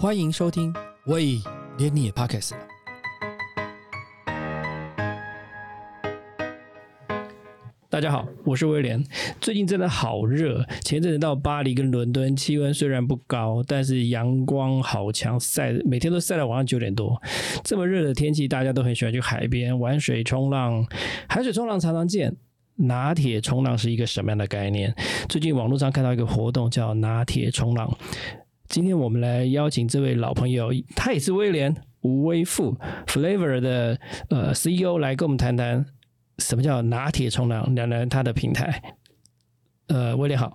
欢迎收听，喂，连你也 Podcast 了。大家好，我是威廉。最近真的好热，前阵子到巴黎跟伦敦，气温虽然不高，但是阳光好强，晒每天都晒到晚上九点多。这么热的天气，大家都很喜欢去海边玩水、冲浪。海水冲浪常常见，拿铁冲浪是一个什么样的概念？最近网络上看到一个活动叫拿铁冲浪。今天我们来邀请这位老朋友，他也是威廉吴威富 Flavor 的呃 CEO 来跟我们谈谈什么叫拿铁冲浪，聊聊他的平台。呃，威廉好，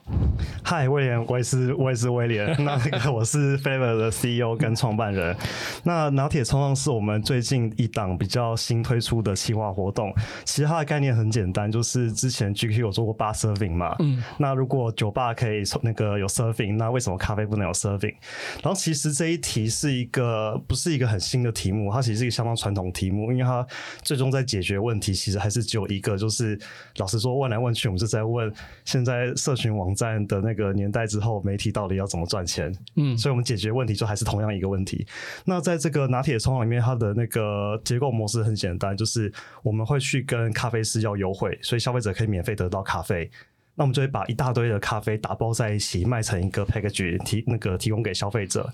嗨，威廉，我也是，我也是威廉。那 那个我是 Flavor 的 CEO 跟创办人。那拿铁冲浪是我们最近一档比较新推出的企划活动。其实它的概念很简单，就是之前 GQ 有做过 bar serving 嘛。嗯。那如果酒吧可以那个有 serving，那为什么咖啡不能有 serving？然后其实这一题是一个不是一个很新的题目，它其实是一个相当传统题目，因为它最终在解决问题，其实还是只有一个，就是老实说问来问去，我们是在问现在。社群网站的那个年代之后，媒体到底要怎么赚钱？嗯，所以我们解决问题就还是同样一个问题。那在这个拿铁冲浪里面，它的那个结构模式很简单，就是我们会去跟咖啡师要优惠，所以消费者可以免费得到咖啡。那我们就会把一大堆的咖啡打包在一起，卖成一个 package 提那个提供给消费者。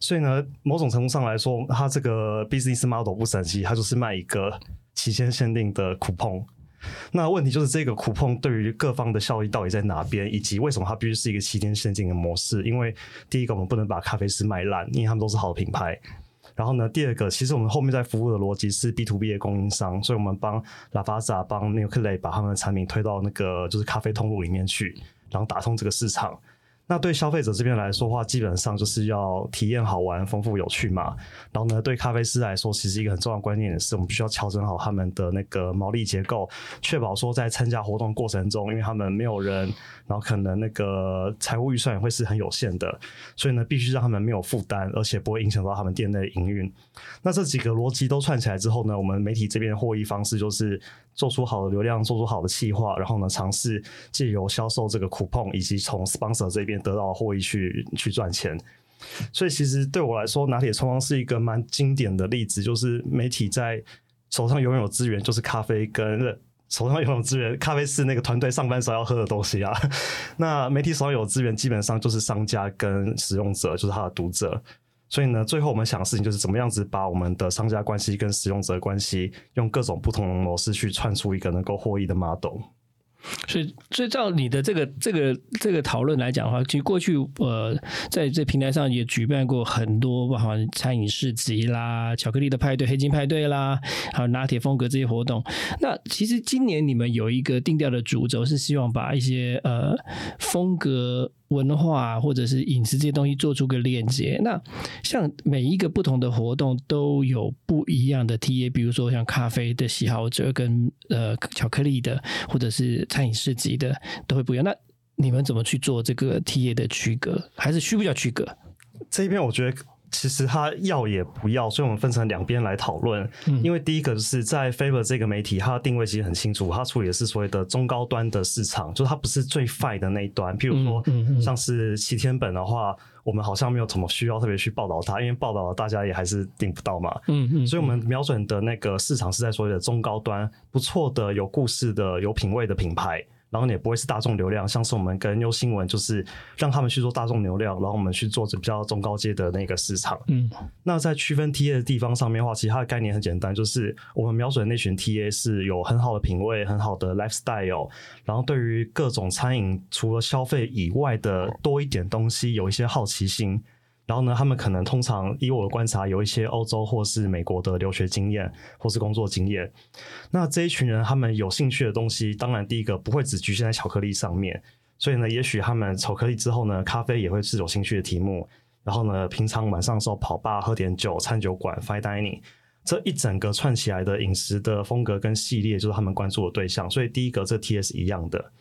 所以呢，某种程度上来说，它这个 business model 不神奇，它就是卖一个期间限定的 coupon。那问题就是这个苦碰对于各方的效益到底在哪边，以及为什么它必须是一个七天限定的模式？因为第一个，我们不能把咖啡师卖烂，因为他们都是好品牌。然后呢，第二个，其实我们后面在服务的逻辑是 B to B 的供应商，所以我们帮拉法萨、帮 New Clay 把他们的产品推到那个就是咖啡通路里面去，然后打通这个市场。那对消费者这边来说话，基本上就是要体验好玩、丰富、有趣嘛。然后呢，对咖啡师来说，其实一个很重要的观念也是，我们需要调整好他们的那个毛利结构，确保说在参加活动过程中，因为他们没有人，然后可能那个财务预算也会是很有限的，所以呢，必须让他们没有负担，而且不会影响到他们店内营运。那这几个逻辑都串起来之后呢，我们媒体这边的获益方式就是。做出好的流量，做出好的企划，然后呢，尝试借由销售这个 coupon，以及从 sponsor 这边得到获益去去赚钱。所以其实对我来说，拿铁冲浪是一个蛮经典的例子，就是媒体在手上拥有资源，就是咖啡跟手上拥有资源，咖啡是那个团队上班时候要喝的东西啊。那媒体手上有资源，基本上就是商家跟使用者，就是他的读者。所以呢，最后我们想的事情就是怎么样子把我们的商家关系跟使用者关系，用各种不同的模式去串出一个能够获益的 model。所以，所以照你的这个这个这个讨论来讲的话，其实过去呃，在这平台上也举办过很多，包括餐饮市集啦、巧克力的派对、黑金派对啦，还有拿铁风格这些活动。那其实今年你们有一个定调的主轴，是希望把一些呃风格。文化或者是饮食这些东西做出个链接，那像每一个不同的活动都有不一样的 T A，比如说像咖啡的喜好者跟呃巧克力的或者是餐饮市集的都会不一样。那你们怎么去做这个 T A 的区隔？还是需不需要区隔？这一边我觉得。其实它要也不要，所以我们分成两边来讨论。因为第一个就是在 Faber 这个媒体，它的定位其实很清楚，它处理的是所谓的中高端的市场，就是它不是最 fine 的那一端。譬如说，像是七天本的话，我们好像没有什么需要特别去报道它，因为报道大家也还是订不到嘛。嗯嗯，所以我们瞄准的那个市场是在所谓的中高端，不错的、有故事的、有品味的品牌。然后也不会是大众流量，像是我们跟优新闻，就是让他们去做大众流量，然后我们去做比较中高阶的那个市场。嗯，那在区分 TA 的地方上面的话，其实它的概念很简单，就是我们瞄准那群 TA 是有很好的品味、很好的 lifestyle，然后对于各种餐饮除了消费以外的多一点东西有一些好奇心。然后呢，他们可能通常以我的观察，有一些欧洲或是美国的留学经验或是工作经验。那这一群人，他们有兴趣的东西，当然第一个不会只局限在巧克力上面。所以呢，也许他们巧克力之后呢，咖啡也会是有兴趣的题目。然后呢，平常晚上的时候跑吧喝点酒，餐酒馆 fine dining，这一整个串起来的饮食的风格跟系列，就是他们关注的对象。所以第一个，这 T S 一样的。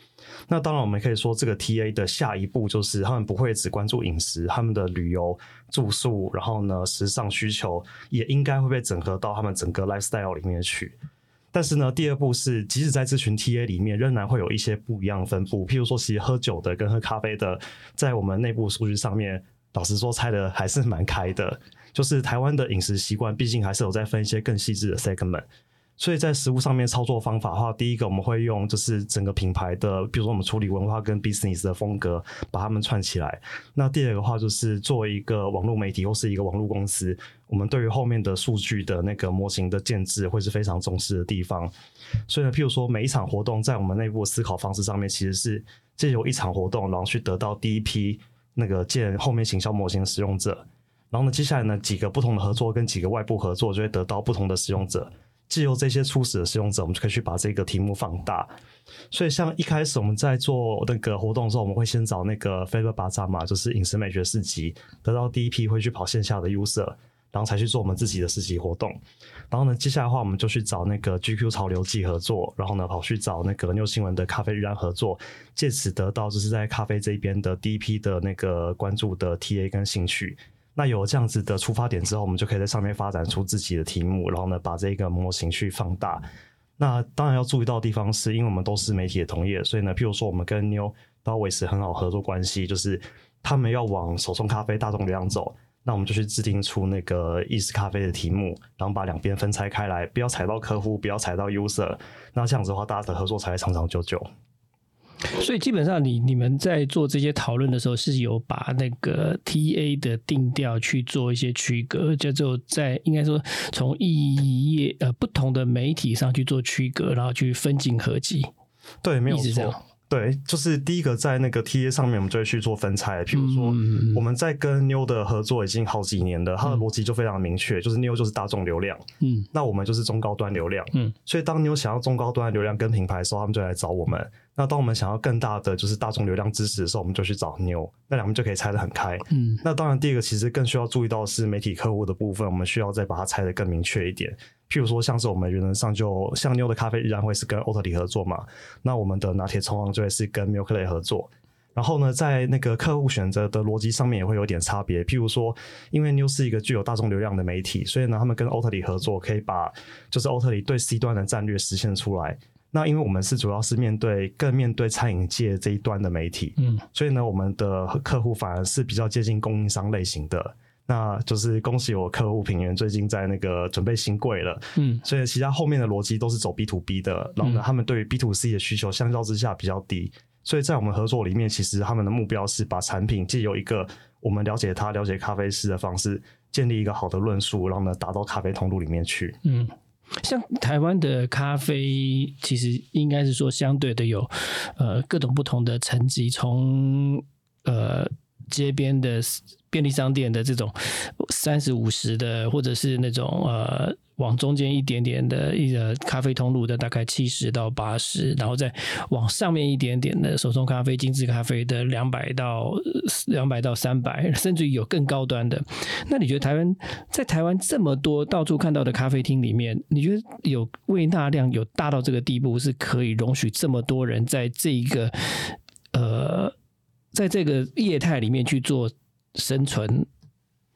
那当然，我们可以说，这个 T A 的下一步就是他们不会只关注饮食，他们的旅游、住宿，然后呢，时尚需求也应该会被整合到他们整个 lifestyle 里面去。但是呢，第二步是，即使在这群 T A 里面，仍然会有一些不一样分布。譬如说，其实喝酒的跟喝咖啡的，在我们内部数据上面，老实说，拆的还是蛮开的。就是台湾的饮食习惯，毕竟还是有在分一些更细致的 segment。所以在食物上面操作方法的话，第一个我们会用就是整个品牌的，比如说我们处理文化跟 business 的风格，把它们串起来。那第二个的话就是作为一个网络媒体或是一个网络公司，我们对于后面的数据的那个模型的建制会是非常重视的地方。所以呢，譬如说每一场活动在我们内部思考方式上面，其实是借由一场活动，然后去得到第一批那个建后面行销模型的使用者。然后呢，接下来呢几个不同的合作跟几个外部合作，就会得到不同的使用者。借由这些初始的使用者，我们就可以去把这个题目放大。所以，像一开始我们在做那个活动的时候，我们会先找那个 Favor 巴扎嘛，就是饮食美学市集，得到第一批会去跑线下的 user，然后才去做我们自己的市集活动。然后呢，接下来的话，我们就去找那个 GQ 潮流季合作，然后呢，跑去找那个 New 新闻的咖啡日安合作，借此得到就是在咖啡这边的第一批的那个关注的 TA 跟兴趣。那有这样子的出发点之后，我们就可以在上面发展出自己的题目，然后呢，把这个模型去放大。那当然要注意到的地方是，因为我们都是媒体的同业，所以呢，譬如说我们跟 New 都维持很好合作关系，就是他们要往手冲咖啡大众流量走，那我们就去制定出那个意式咖啡的题目，然后把两边分拆开来，不要踩到客户，不要踩到 user。那这样子的话，大家的合作才会长长久久。所以基本上，你你们在做这些讨论的时候，是有把那个 T A 的定调去做一些区隔，就就在应该说从异业呃不同的媒体上去做区隔，然后去分进合集。对，没有错。对，就是第一个在那个 T A 上面，我们就会去做分拆。譬如说，我们在跟 New 的合作已经好几年了，它的逻辑就非常明确，就是 New 就是大众流量，嗯，那我们就是中高端流量，嗯，所以当 New 想要中高端流量跟品牌的时候，他们就来找我们。那当我们想要更大的就是大众流量支持的时候，我们就去找 New，那两边就可以拆得很开。嗯，那当然第一个其实更需要注意到是媒体客户的部分，我们需要再把它拆得更明确一点。譬如说，像是我们原则上就像妞的咖啡依然会是跟欧特里合作嘛，那我们的拿铁冲浪就会是跟 Milkley 合作。然后呢，在那个客户选择的逻辑上面也会有点差别。譬如说，因为妞是一个具有大众流量的媒体，所以呢，他们跟欧特里合作可以把就是欧特里对 C 端的战略实现出来。那因为我们是主要是面对更面对餐饮界这一端的媒体，嗯，所以呢，我们的客户反而是比较接近供应商类型的。那就是恭喜我客户品源最近在那个准备新柜了，嗯，所以其他后面的逻辑都是走 B to B 的，然后呢，他们对于 B to C 的需求相较之下比较低，所以在我们合作里面，其实他们的目标是把产品借由一个我们了解他、了解咖啡师的方式，建立一个好的论述，然后呢，打到咖啡通路里面去。嗯，像台湾的咖啡，其实应该是说相对的有呃各种不同的层级，从呃。街边的便利商店的这种三十五十的，或者是那种呃往中间一点点的一个咖啡通路的，大概七十到八十，然后再往上面一点点的手冲咖啡、精致咖啡的两百到两百到三百，甚至于有更高端的。那你觉得台湾在台湾这么多到处看到的咖啡厅里面，你觉得有胃纳量有大到这个地步，是可以容许这么多人在这一个呃？在这个业态里面去做生存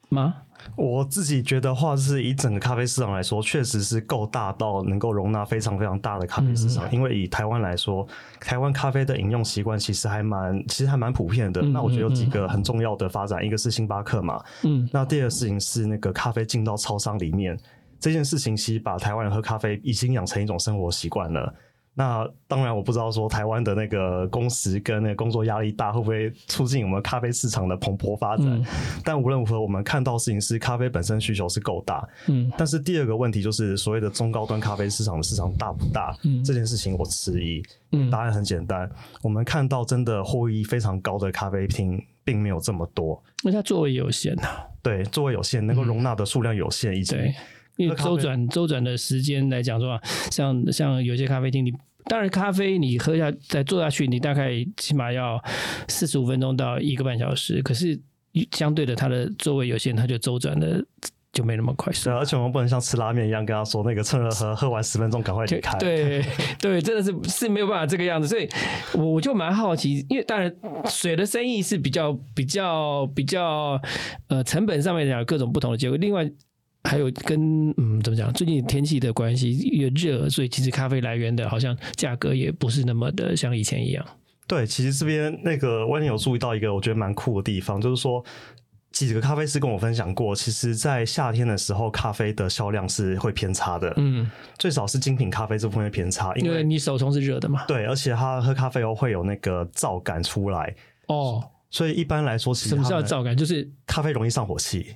吗？我自己觉得话是以整个咖啡市场来说，确实是够大到能够容纳非常非常大的咖啡市场。因为以台湾来说，台湾咖啡的饮用习惯其实还蛮，其实还蛮普遍的。那我觉得有几个很重要的发展，一个是星巴克嘛，嗯，那第二个事情是那个咖啡进到超商里面这件事情，其实把台湾人喝咖啡已经养成一种生活习惯了。那当然，我不知道说台湾的那个工时跟那个工作压力大，会不会促进我们咖啡市场的蓬勃发展？但无论如何，我们看到事情是咖啡本身需求是够大。嗯。但是第二个问题就是所谓的中高端咖啡市场的市场大不大？嗯。这件事情我迟疑。嗯。答案很简单，我们看到真的获益非常高的咖啡厅并没有这么多。那它座位有限呐。对，座位有限，能够容纳的数量有限，以及。因为周转周转的时间来讲说，像像有些咖啡厅，你当然咖啡你喝下再坐下去，你大概起码要四十五分钟到一个半小时。可是相对的，它的座位有限，它就周转的就没那么快速。对，而且我们不能像吃拉面一样跟他说那个趁热喝，喝完十分钟赶快离开。对 对，真的是是没有办法这个样子。所以我我就蛮好奇，因为当然水的生意是比较比较比较呃成本上面讲各种不同的结果。另外。还有跟嗯怎么讲？最近天气的关系越热，所以其实咖啡来源的好像价格也不是那么的像以前一样。对，其实这边那个我也有注意到一个我觉得蛮酷的地方，就是说。几个咖啡师跟我分享过，其实，在夏天的时候，咖啡的销量是会偏差的。嗯，最少是精品咖啡这部分会偏差，因为因为你手冲是热的嘛。对，而且它喝咖啡后会有那个燥感出来，哦，所以一般来说，其实什么叫燥感？就是咖啡容易上火气，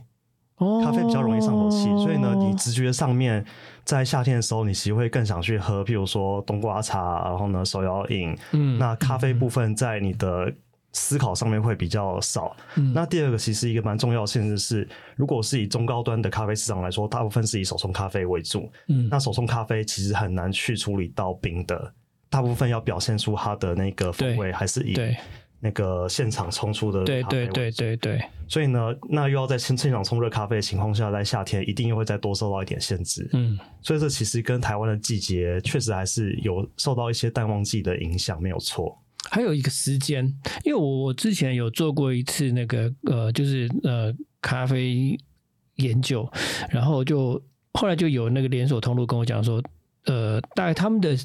哦，咖啡比较容易上火气，所以呢，你直觉上面在夏天的时候，你其实会更想去喝，譬如说冬瓜茶，然后呢手摇饮。嗯那咖啡部分在你的思考上面会比较少。嗯那第二个其实一个蛮重要的限制是，如果是以中高端的咖啡市场来说，大部分是以手冲咖啡为主。嗯那手冲咖啡其实很难去处理到冰的，大部分要表现出它的那个风味，还是以对那个现场冲出的对对对对对，所以呢，那又要在现现场冲热咖啡的情况下，在夏天一定又会再多受到一点限制。嗯所以这其实跟台湾的季节确实还是有受到一些淡旺季的影响，没有错。还有一个时间，因为我我之前有做过一次那个呃，就是呃咖啡研究，然后就后来就有那个连锁通路跟我讲说，呃，大概他们的。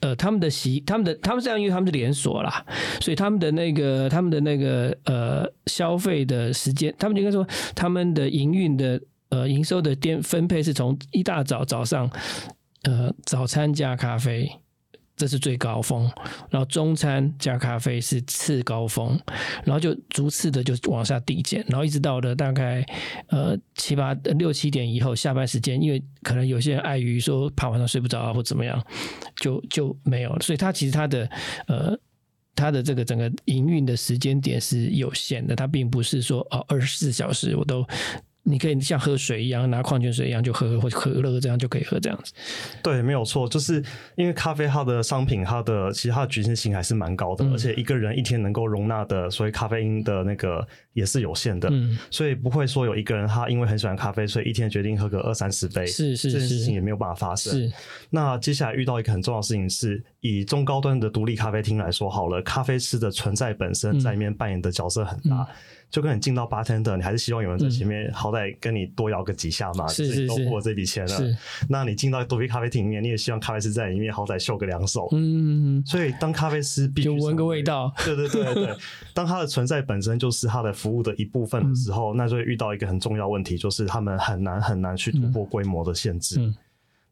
呃，他们的习，他们的他们这样，因为他们是连锁啦，所以他们的那个他们的那个呃消费的时间，他们应该说他们的营运的呃营收的颠分配是从一大早早上呃早餐加咖啡，这是最高峰，然后中餐加咖啡是次高峰，然后就逐次的就往下递减，然后一直到了大概呃七八六七点以后下班时间，因为可能有些人碍于说怕晚上睡不着啊或怎么样，就就没有了，所以它其实它的呃。它的这个整个营运的时间点是有限的，它并不是说哦二十四小时我都，你可以像喝水一样拿矿泉水一样就喝，或者可乐这样就可以喝这样子。对，没有错，就是因为咖啡它的商品，它的其实它的局限性还是蛮高的，嗯而且一个人一天能够容纳的所以咖啡因的那个也是有限的，嗯，所以不会说有一个人他因为很喜欢咖啡，所以一天决定喝个二三十杯，是是这件事是情也没有办法发生。是，那接下来遇到一个很重要的事情是，以中高端的独立咖啡厅来说好了，咖啡师的存在本身在里面扮演的角色很大。嗯就跟你进到 bartender，你还是希望有人在前面，好歹跟你多摇个几下嘛，是是是都付了这笔钱了。是，那你进到独立咖啡厅里面，你也希望咖啡师在里面好歹秀个两手。嗯，所以当咖啡师必须就闻个味道。对对对对，当它的存在本身就是它的服务的一部分的时候，那就会遇到一个很重要问题，就是他们很难很难去突破规模的限制。嗯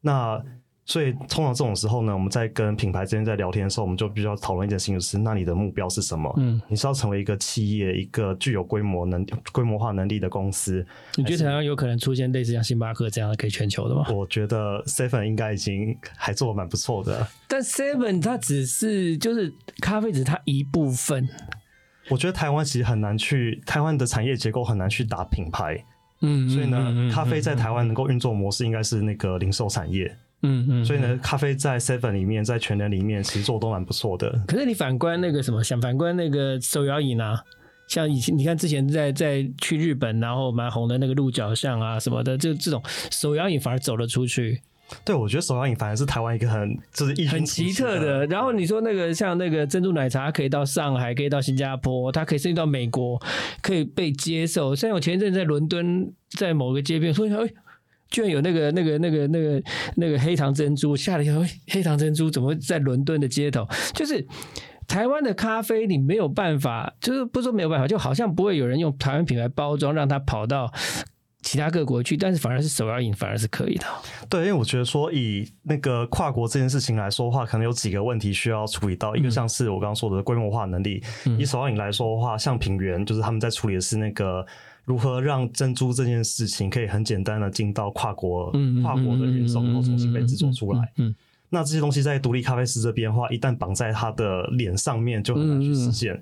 那所以通常这种时候呢，我们在跟品牌之间在聊天的时候，我们就必须要讨论一件事情，就是那你的目标是什么？嗯，你是要成为一个企业，一个具有规模能规模化能力的公司？你觉得台湾有可能出现类似像星巴克这样的可以全球的吗？我觉得 Seven 应该已经还做的蛮不错的。但 Seven 它只是就是咖啡只是它一部分，我觉得台湾其实很难去，台湾的产业结构很难去打品牌。嗯，所以呢，嗯咖啡在台湾能够运作模式应该是那个零售产业。嗯嗯，所以呢，咖啡在 Seven 里面，在全联里面，其实做得都蛮不错的。可是你反观那个什么，想反观那个手摇椅呢，像以前你看之前在在去日本，然后蛮红的那个鹿角巷啊什么的，就这种手摇椅反而走了出去，对，我觉得手摇饮反而是台湾一个很就是很奇特的。然后你说那个像那个珍珠奶茶，可以到上海，可以到新加坡，它可以甚至到美国，可以被接受。像我前一阵在伦敦，在某个街边说，哎。居然有那个、那个、那个、那个、那个黑糖珍珠，吓了一跳！哎黑糖珍珠怎么会在伦敦的街头？就是台湾的咖啡，你没有办法，就是不是说没有办法，就好像不会有人用台湾品牌包装，让它跑到其他各国去，但是反而是手摇饮反而是可以的。对，因为我觉得说以那个跨国这件事情来说的话，可能有几个问题需要处理到。一个像是我刚刚说的规模化能力，以手摇饮来说的话，像平原就是他们在处理的是那个。如何让珍珠这件事情可以很简单的进到跨国、跨国的运送，然后重新被制作出来？嗯，那这些东西在独立咖啡师这边的话，一旦绑在他的脸上面，就很难去实现，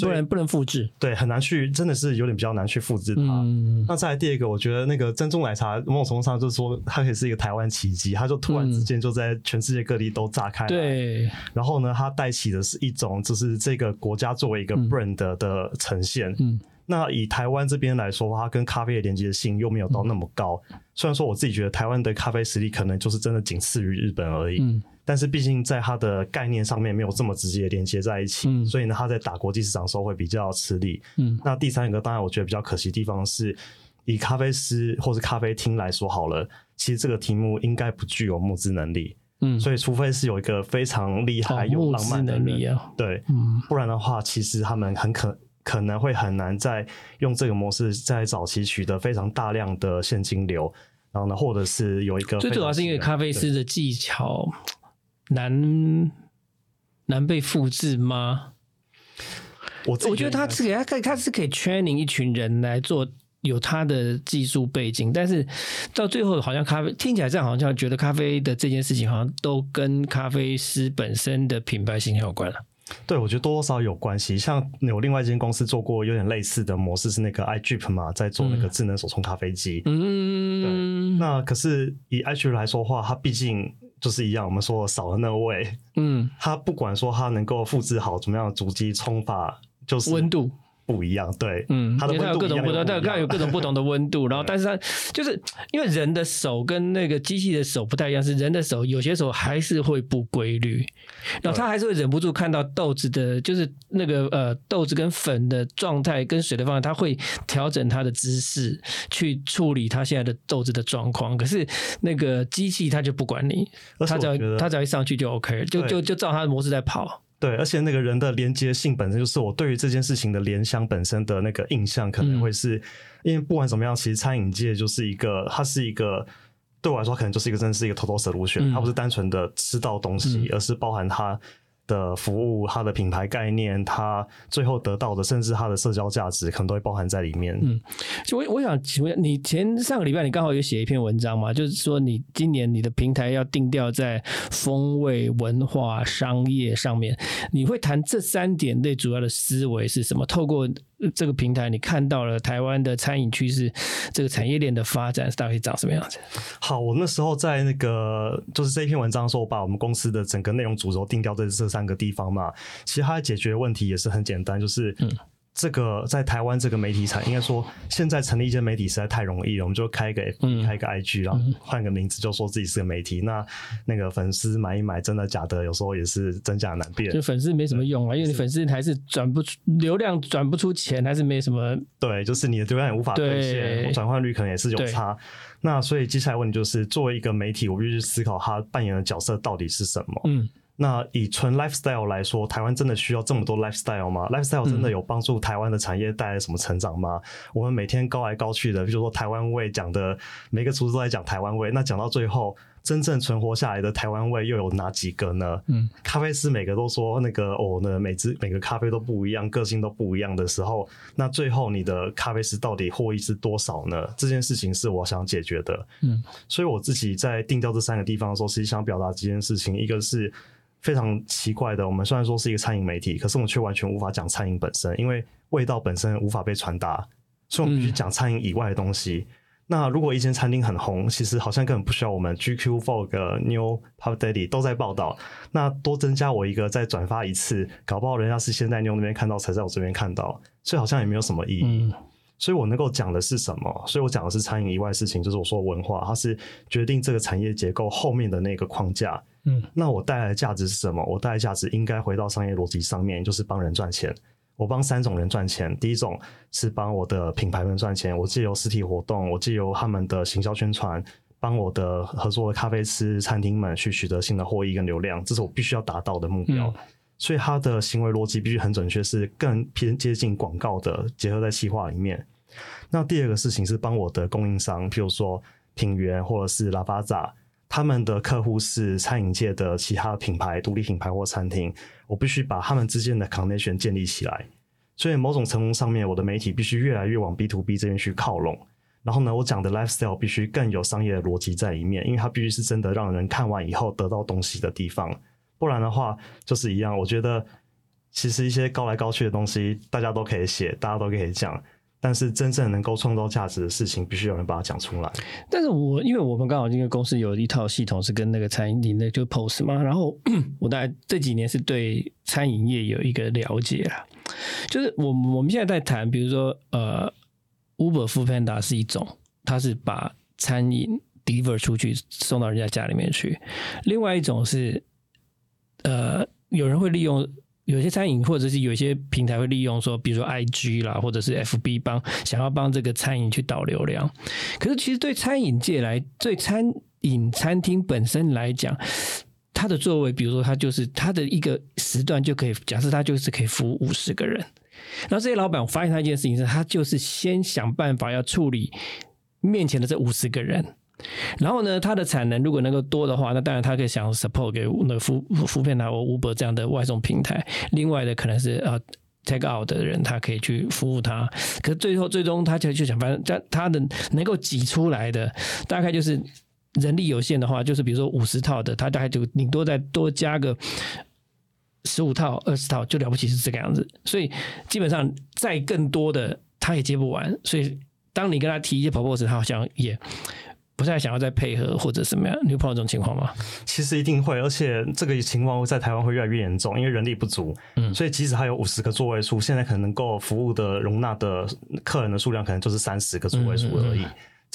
不能不能复制，对，很难去，真的是有点比较难去复制它。嗯、那再来第二个，我觉得那个珍珠奶茶某种程度上就是说，它可以是一个台湾奇迹，它就突然之间就在全世界各地都炸开了。对，然后呢，它带起的是一种就是这个国家作为一个 brand 的呈现。嗯。那以台湾这边来说，它跟咖啡的连接性又没有到那么高。虽然说我自己觉得台湾的咖啡实力可能就是真的仅次于日本而已，嗯，但是毕竟在它的概念上面没有这么直接连接在一起，嗯所以呢，它在打国际市场的时候会比较吃力。嗯，那第三个，当然我觉得比较可惜的地方是，以咖啡师或是咖啡厅来说好了，其实这个题目应该不具有募资能力。嗯，所以除非是有一个非常厉害、有募浪漫的资能力人，啊，对，嗯，不然的话，其实他们很可可能会很难再用这个模式在早期取得非常大量的现金流，然后呢，或者是有一个最主要是因为咖啡师的技巧难难被复制吗？我我觉得他是给他可以他是可以 training 一群人来做。有他的技术背景，但是到最后好像咖啡听起来这样，好像觉得咖啡的这件事情好像都跟咖啡师本身的品牌形象有关了。对，我觉得多多少有关系。像有另外一间公司做过有点类似的模式，是那个 iDrip 嘛，在做那个智能手冲咖啡机。嗯，对。那可是以 iJip 来说话，它毕竟就是一样，我们说少了那个味。嗯，它不管说它能够复制好怎么样的主机冲法，就是温度。不一样，对，嗯，它的温度各种不同，它有各种 不同的温度，然后，但是它就是因为人的手跟那个机器的手不太一样，是人的手有些时候还是会不规律，然后他还是会忍不住看到豆子的，就是那个呃豆子跟粉的状态跟水的方向，他会调整它的姿势去处理它现在的豆子的状况。可是那个机器它就不管你，它只要它只要一上去就 OK，就就就照它的模式在跑。对，而且那个人的连接性本身就是我对于这件事情的联想本身的那个印象，可能会是因为不管怎么样，其实餐饮界就是一个，它是一个对我来说，可能就是一个真的是一个 total solution，它不是单纯的吃到东西，而是包含它。的服务，它的品牌概念，它最后得到的，甚至它的社交价值，可能都会包含在里面。嗯，就我我想请问你，前上个礼拜你刚好有写一篇文章嘛？就是说你今年你的平台要定调在风味、文化、商业上面，你会谈这三点最主要的思维是什么？透过这个平台，你看到了台湾的餐饮趋势，这个产业链的发展大概长什么样子？好，我那时候在那个就是这篇文章说，我把我们公司的整个内容主轴定掉在这三个地方嘛。其实它解决问题也是很简单，就是嗯。这个在台湾这个媒体产，应该说现在成立一间媒体实在太容易了，我们就开个 F B，开个 I G，然后换个名字就说自己是个媒体。那那个粉丝买一买，真的假的，有时候也是真假难辨。就粉丝没什么用啊，因为你粉丝还是转不出流量，转不出钱，还是没什么。对，就是你的流量也无法兑现，转换率可能也是有差。那所以接下来问题就是，作为一个媒体，我必须思考他扮演的角色到底是什么。嗯。那以纯 lifestyle 来说，台湾真的需要这么多 lifestyle 吗？lifestyle 真的有帮助台湾的产业带来什么成长吗？我们每天高来高去的，比如说台湾味讲的，每个厨师都在讲台湾味，那讲到最后，真正存活下来的台湾味又有哪几个呢？嗯，咖啡师每个都说那个哦，那每只每个咖啡都不一样，个性都不一样的时候，那最后你的咖啡师到底获益是多少呢？这件事情是我想解决的。嗯，所以我自己在定调这三个地方的时候，实际想表达几件事情，一个是。非常奇怪的，我们虽然说是一个餐饮媒体，可是我们却完全无法讲餐饮本身，因为味道本身无法被传达，所以我们必须讲餐饮以外的东西。那如果一间餐厅很红，其实好像根本不需要我们 GQ、Vogue、New、Pub Daddy 都在报道，那多增加我一个再转发一次，搞不好人家是先在 New 那边看到，才在我这边看到，所以好像也没有什么意义。所以我能够讲的是什么？所以我讲的是餐饮以外的事情，就是我说文化，它是决定这个产业结构后面的那个框架。嗯，那我带来的价值是什么？我带来价值应该回到商业逻辑上面，就是帮人赚钱。我帮三种人赚钱，第一种是帮我的品牌们赚钱，我借由实体活动，我借由他们的行销宣传，帮我的合作的咖啡师、餐厅们去取得新的获益跟流量，这是我必须要达到的目标。所以他的行为逻辑必须很准确，是更偏接近广告的，结合在企划里面。那第二个事情是帮我的供应商，譬如说品源或者是拉巴扎。他们的客户是餐饮界的其他品牌、独立品牌或餐厅，我必须把他们之间的 connection 建立起来。所以某种程度上面，我的媒体必须越来越往 B to B 这边去靠拢。然后呢，我讲的 lifestyle 必须更有商业的逻辑在里面，因为它必须是真的让人看完以后得到东西的地方。不然的话，就是一样。我觉得其实一些高来高去的东西，大家都可以写，大家都可以讲。但是真正能够创造价值的事情，必须有人把它讲出来。但是我因为我们刚好这个公司有一套系统是跟那个餐饮那就 POS 嘛，然后 我大概这几年是对餐饮业有一个了解了。就是我我们现在在谈，比如说呃，Uber、f o o Panda 是一种，它是把餐饮 deliver 出去送到人家家里面去；另外一种是呃，有人会利用。有些餐饮或者是有些平台会利用说，比如说 I G 啦，或者是 F B 帮想要帮这个餐饮去导流量。可是其实对餐饮界来，对餐饮餐厅本身来讲，它的座位，比如说它就是它的一个时段就可以，假设它就是可以服务五十个人。然后这些老板，我发现他一件事情是，他就是先想办法要处理面前的这五十个人。然后呢，它的产能如果能够多的话，那当然他可以想 support 给那个福福片台或 Uber 这样的外送平台。另外的可能是呃 take out 的人，他可以去服务他。可是最后最终他就就想，反正他他的能够挤出来的大概就是人力有限的话，就是比如说五十套的，他大概就顶多再多加个十五套、二十套，就了不起是这个样子。所以基本上再更多的他也接不完。所以当你跟他提一些 proposal，他好像也。不太想要再配合或者什么样，你会碰到这种情况吗？其实一定会，而且这个情况在台湾会越来越严重，因为人力不足。嗯，所以即使还有五十个座位数，现在可能能够服务的容纳的客人的数量，可能就是三十个座位数而已。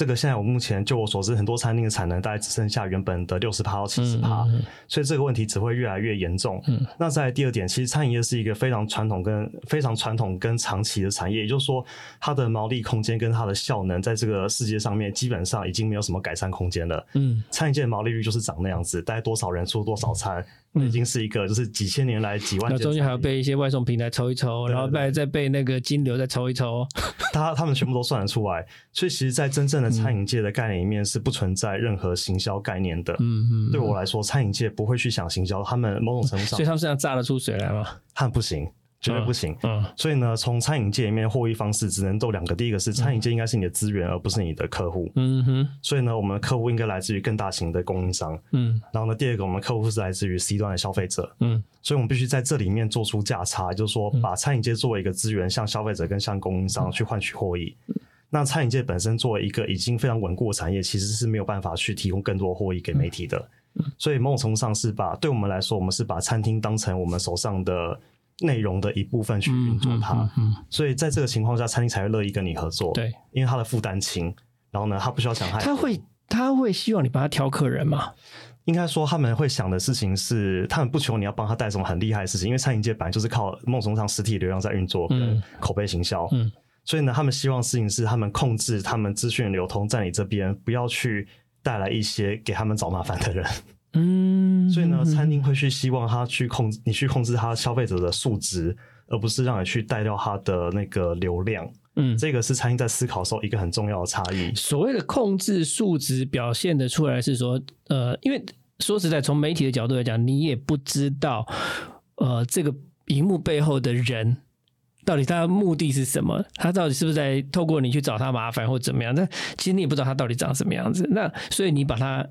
这个现在我目前就我所知，很多餐厅的产能大概只剩下原本的六十趴到七十趴，所以这个问题只会越来越严重。那在第二点，其实餐饮业是一个非常传统跟非常传统跟长期的产业，也就是说，它的毛利空间跟它的效能，在这个世界上面基本上已经没有什么改善空间了。嗯，餐饮界的毛利率就是长那样子，大概多少人出多少餐。已经是一个，就是几千年来几万。那中间还要被一些外送平台抽一抽，然后再再被那个金流再抽一抽，他他们全部都算得出来。所以其实，在真正的餐饮界的概念里面，是不存在任何行销概念的。嗯嗯。对我来说，餐饮界不会去想行销，他们某种程度上，所以他们身上榨得出水来吗？他们不行。绝对不行，嗯，所以呢，从餐饮界里面获益方式只能做两个，第一个是餐饮界应该是你的资源，而不是你的客户，嗯哼，所以呢，我们的客户应该来自于更大型的供应商，嗯，然后呢，第二个我们客户是来自于 C 端的消费者，嗯，所以我们必须在这里面做出价差，就是说把餐饮界作为一个资源，向消费者跟向供应商去换取获益。那餐饮界本身作为一个已经非常稳固的产业，其实是没有办法去提供更多获益给媒体的，所以某种程度上是把对我们来说，我们是把餐厅当成我们手上的。内容的一部分去运作它，所以在这个情况下，餐厅才会乐意跟你合作。对，因为他的负担轻，然后呢，他不需要想太。他会他会希望你帮他挑客人吗？应该说，他们会想的事情是，他们不求你要帮他带什么很厉害的事情，因为餐饮界本来就是靠某种上实体流量在运作，跟口碑行销。嗯，所以呢，他们希望事情是他们控制他们资讯流通在你这边，不要去带来一些给他们找麻烦的人。嗯，所以呢，餐厅会去希望他去控制你去控制他消费者的数值，而不是让你去带掉他的那个流量。嗯，这个是餐厅在思考时候一个很重要的差异。所谓的控制数值表现的出来是说，呃，因为说实在，从媒体的角度来讲，你也不知道，呃，这个荧幕背后的人到底他的目的是什么，他到底是不是在透过你去找他麻烦或怎么样？那其实你也不知道他到底长什么样子。那所以你把他。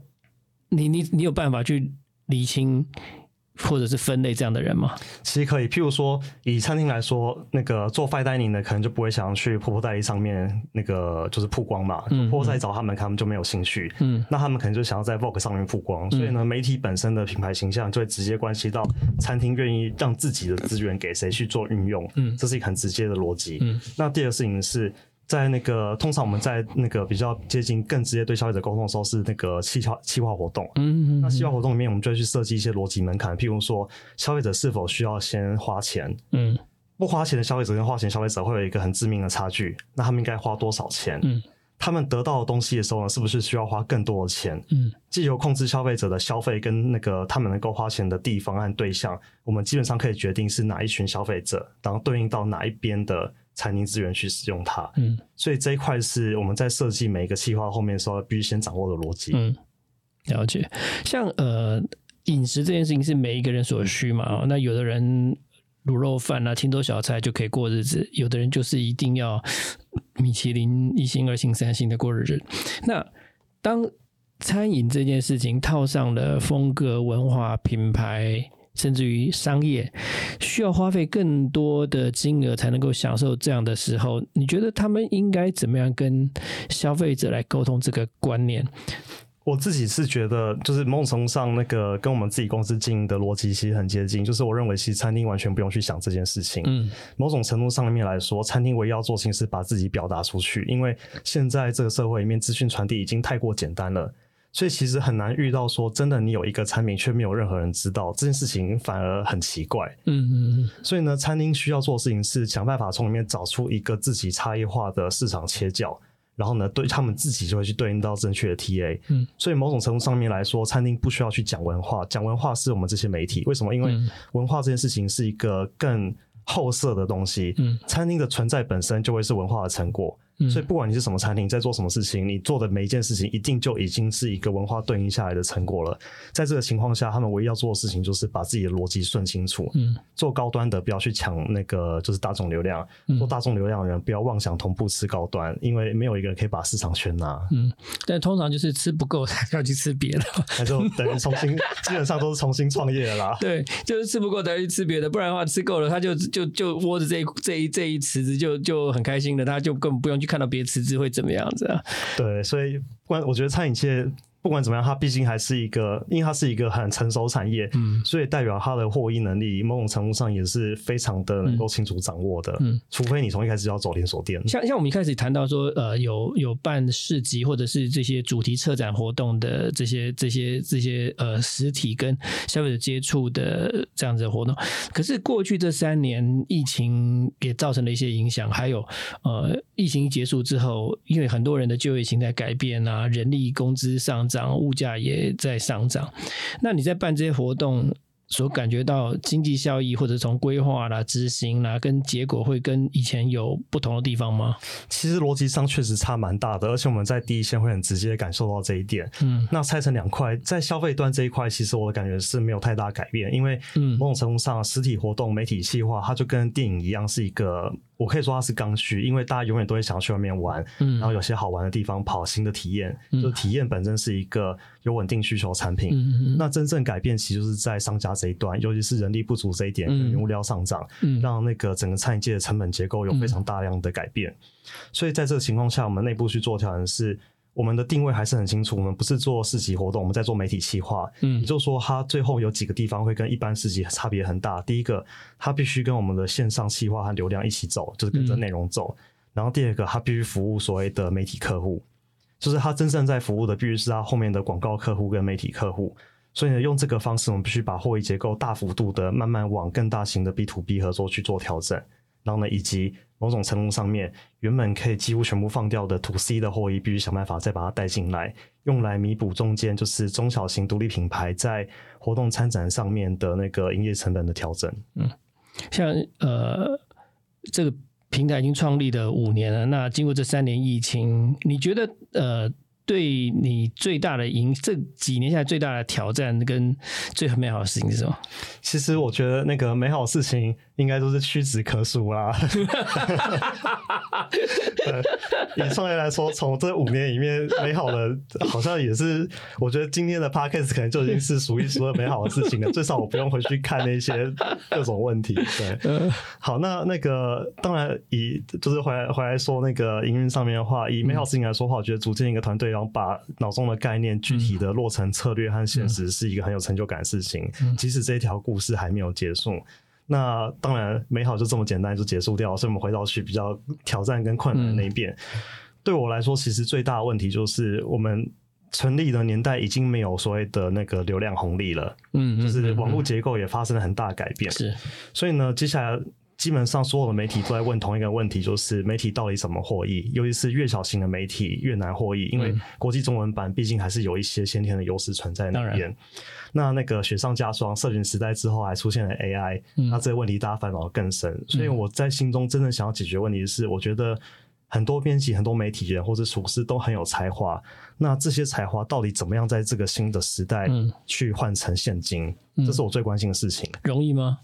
你你你有办法去理清或者是分类这样的人吗？其实可以，譬如说以餐厅来说，那个做 fine dining 的可能就不会想要去破破代理上面那个就是曝光嘛，破破代理找他们，他们就没有兴趣。嗯，那他们可能就想要在 Vogue 上面曝光，所以呢，媒体本身的品牌形象就会直接关系到餐厅愿意让自己的资源给谁去做运用。嗯，这是一个很直接的逻辑。嗯，那第二个事情是。在那个通常我们在那个比较接近更直接对消费者沟通的时候，是那个企划企划活动。嗯，那企划活动里面，我们就会去设计一些逻辑门槛，譬如说消费者是否需要先花钱。嗯，不花钱的消费者跟花钱消费者会有一个很致命的差距。那他们应该花多少钱？嗯，他们得到的东西的时候呢，是不是需要花更多的钱？嗯，既由控制消费者的消费跟那个他们能够花钱的地方和对象，我们基本上可以决定是哪一群消费者，然后对应到哪一边的。餐厅资源去使用它，嗯，所以这一块是我们在设计每一个计划后面时候必须先掌握的逻辑。嗯，了解。像呃饮食这件事情是每一个人所需嘛？那有的人卤肉饭啊、清粥小菜就可以过日子，有的人就是一定要米其林一星、二星、三星的过日子。那当餐饮这件事情套上了风格、文化、品牌。甚至于商业需要花费更多的金额才能够享受这样的时候，你觉得他们应该怎么样跟消费者来沟通这个观念？我自己是觉得，就是某种程度上，那个跟我们自己公司经营的逻辑其实很接近。就是我认为，其实餐厅完全不用去想这件事情。嗯，某种程度上面来说，餐厅唯一要做事情是把自己表达出去，因为现在这个社会里面资讯传递已经太过简单了。所以其实很难遇到说真的，你有一个产品却没有任何人知道这件事情，反而很奇怪。嗯嗯嗯。所以呢，餐厅需要做的事情是想办法从里面找出一个自己差异化的市场切角，然后呢，对他们自己就会去对应到正确的 TA。嗯。所以某种程度上面来说，餐厅不需要去讲文化，讲文化是我们这些媒体。为什么？因为文化这件事情是一个更后设的东西。嗯，餐厅的存在本身就会是文化的成果。所以不管你是什么餐厅，在做什么事情，你做的每一件事情一定就已经是一个文化对应下来的成果了。在这个情况下，他们唯一要做的事情就是把自己的逻辑顺清楚。嗯，做高端的不要去抢那个就是大众流量，做大众流量的人不要妄想同步吃高端，因为没有一个人可以把市场全拿。嗯，但通常就是吃不够才 要去吃别的，那就等于重新，基本上都是重新创业啦。对，就是吃不够才去吃别的，不然的话吃够了，他就就就窝着这一这一这一池子就就很开心了，他就根本不用去看到别的辞职会。怎么样子啊？对，所以关我觉得餐饮界不管怎么样，它毕竟还是一个，因为它是一个很成熟产业，嗯，所以代表它的获益能力某种程度上也是非常的能够清楚掌握的，嗯，除非你从一开始就要走连锁店。像像我们一开始谈到说，呃，有有办市集或者是这些主题策展活动的这些这些这些呃实体跟消费者接触的这样子的活动，可是过去这三年疫情也造成了一些影响，还有呃疫情结束之后，因为很多人的就业形态改变啊，人力工资上。涨，物价也在上涨。那你在办这些活动？所感觉到经济效益，或者从规划啦、执行啦，跟结果会跟以前有不同的地方吗？其实逻辑上确实差蛮大的，而且我们在第一线会很直接感受到这一点。嗯，那拆成两块，在消费端这一块，其实我的感觉是没有太大改变，因为某种程度上，实体活动、媒体细化，它就跟电影一样，是一个我可以说它是刚需，因为大家永远都会想要去外面玩，嗯，然后有些好玩的地方跑，新的体验，就体验本身是一个有稳定需求产品。嗯那真正改变其实就是在商家。这一端，尤其是人力不足这一点，原物料上涨，让那个整个餐饮界的成本结构有非常大量的改变。所以在这个情况下，我们内部去做调整，是我们的定位还是很清楚。我们不是做市集活动，我们在做媒体企划。嗯，也就是说，它最后有几个地方会跟一般市集差别很大。第一个，它必须跟我们的线上企划和流量一起走，就是跟着内容走。然后第二个，它必须服务所谓的媒体客户，就是它真正在服务的，必须是它后面的广告客户跟媒体客户。所以呢，用这个方式，我们必须把货益结构大幅度的慢慢往更大型的 B to B 合作去做调整。然后呢，以及某种程度上面，原本可以几乎全部放掉的 To C 的货益，必须想办法再把它带进来，用来弥补中间就是中小型独立品牌在活动参展上面的那个营业成本的调整。嗯，像呃，这个平台已经创立的五年了，那经过这三年疫情，你觉得呃？对你最大的影，这几年下来最大的挑战跟最美好的事情是什么？其实我觉得那个美好事情应该都是屈指可数啦。以创业来说，从这五年里面美好的，好像也是我觉得今天的 podcast 可能就已经是数一数二美好的事情了。最少我不用回去看那些各种问题。对，好，那那个当然以就是回来回来说那个营运上面的话，以美好事情来说话，我觉得组建一个团队然后。把脑中的概念具体的落成策略和现实，是一个很有成就感的事情。即使这一条故事还没有结束，那当然美好就这么简单就结束掉。所以，我们回到去比较挑战跟困难的那一边。对我来说，其实最大的问题就是我们成立的年代已经没有所谓的那个流量红利了。嗯，就是网络结构也发生了很大的改变。是，所以呢，接下来。基本上所有的媒体都在问同一个问题，就是媒体到底怎么获益？尤其是越小型的媒体越难获益，因为国际中文版毕竟还是有一些先天的优势存在那边。那那个雪上加霜，社群时代之后还出现了 AI，那这个问题大家烦恼更深。所以我在心中真正想要解决问题是，我觉得很多编辑、很多媒体人或者厨师都很有才华，那这些才华到底怎么样在这个新的时代去换成现金？这是我最关心的事情。容易吗？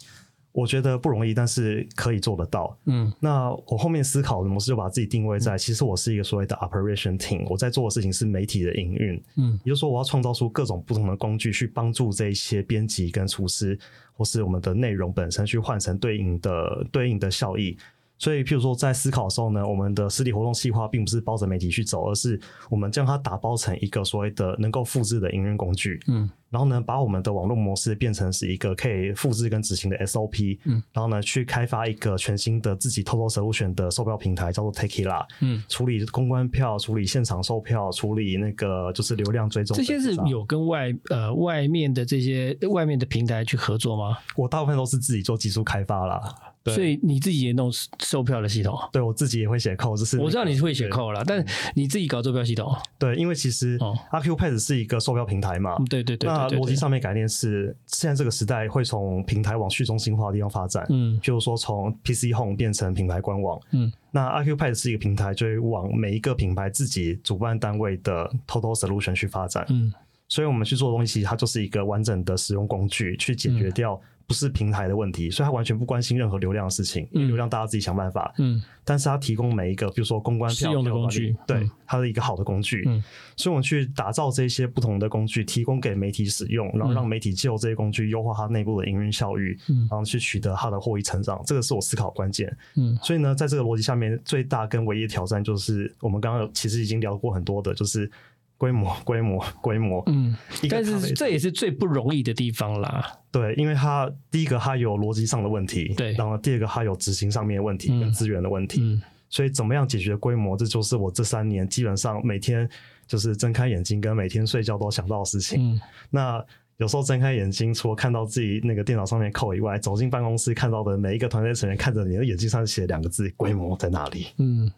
我觉得不容易，但是可以做得到。嗯，那我后面思考的模式就把自己定位在，其实我是一个所谓的 operation team，我在做的事情是媒体的营运。嗯，也就是说，我要创造出各种不同的工具，去帮助这一些编辑跟厨师，或是我们的内容本身，去换成对应的对应的效益。所以，譬如说，在思考的时候呢，我们的实体活动细化并不是包着媒体去走，而是我们将它打包成一个所谓的能够复制的营运工具。嗯，然后呢，把我们的网络模式变成是一个可以复制跟执行的 SOP。嗯，然后呢，去开发一个全新的自己偷偷 solution 的售票平台，叫做 Takela。嗯，处理公关票，处理现场售票，处理那个就是流量追踪。这些是有跟外呃外面的这些外面的平台去合作吗？我大部分都是自己做技术开发啦。对。所以你自己也弄售票的系统。对我自己也会写扣，就是、我知道你会写对扣啦，但你自己搞售票系统。对，因为其实哦。RQPass 是一个售票平台嘛，嗯对对对，那逻辑上面概念是，现在这个时代会从平台往去中心化的地方发展，嗯。就是说从 PC Home 变成品牌官网，嗯。那 RQPass 是一个平台，就会往每一个品牌自己主办单位的 Total Solution 去发展，嗯。所以我们去做的东西，它就是一个完整的使用工具，去解嗯。决掉不是平台的问题，所以他完全不关心任何流量的事情，因为嗯流量大家自己想办法。嗯。但是他提供每一个，比如说公关票用的工具对嗯。它的一个好的工具，嗯。所以我们去打造这些不同的工具，提供给媒体使用，然后让媒体借由这些工具优化它内部的营运效率，嗯。然后去取得它的获益成长，这个是我思考的关键。嗯。所以呢，在这个逻辑下面，最大跟唯一的挑战就是我们刚刚有其实已经聊过很多的，就是规模、规模、规模。嗯，但是这也是最不容易的地方啦。对，因为它第一个它有逻辑上的问题，对然后第二个它有执行上面的问题嗯跟资源的问题，嗯所以怎么样解决规模，这就是我这三年基本上每天就是睁开眼睛跟每天睡觉都想到的事情。嗯那有时候睁开眼睛，除了看到自己那个电脑上面扣以外，走进办公室看到的每一个团队成员看着你的眼睛上写两个字“规模在哪里嗯，”，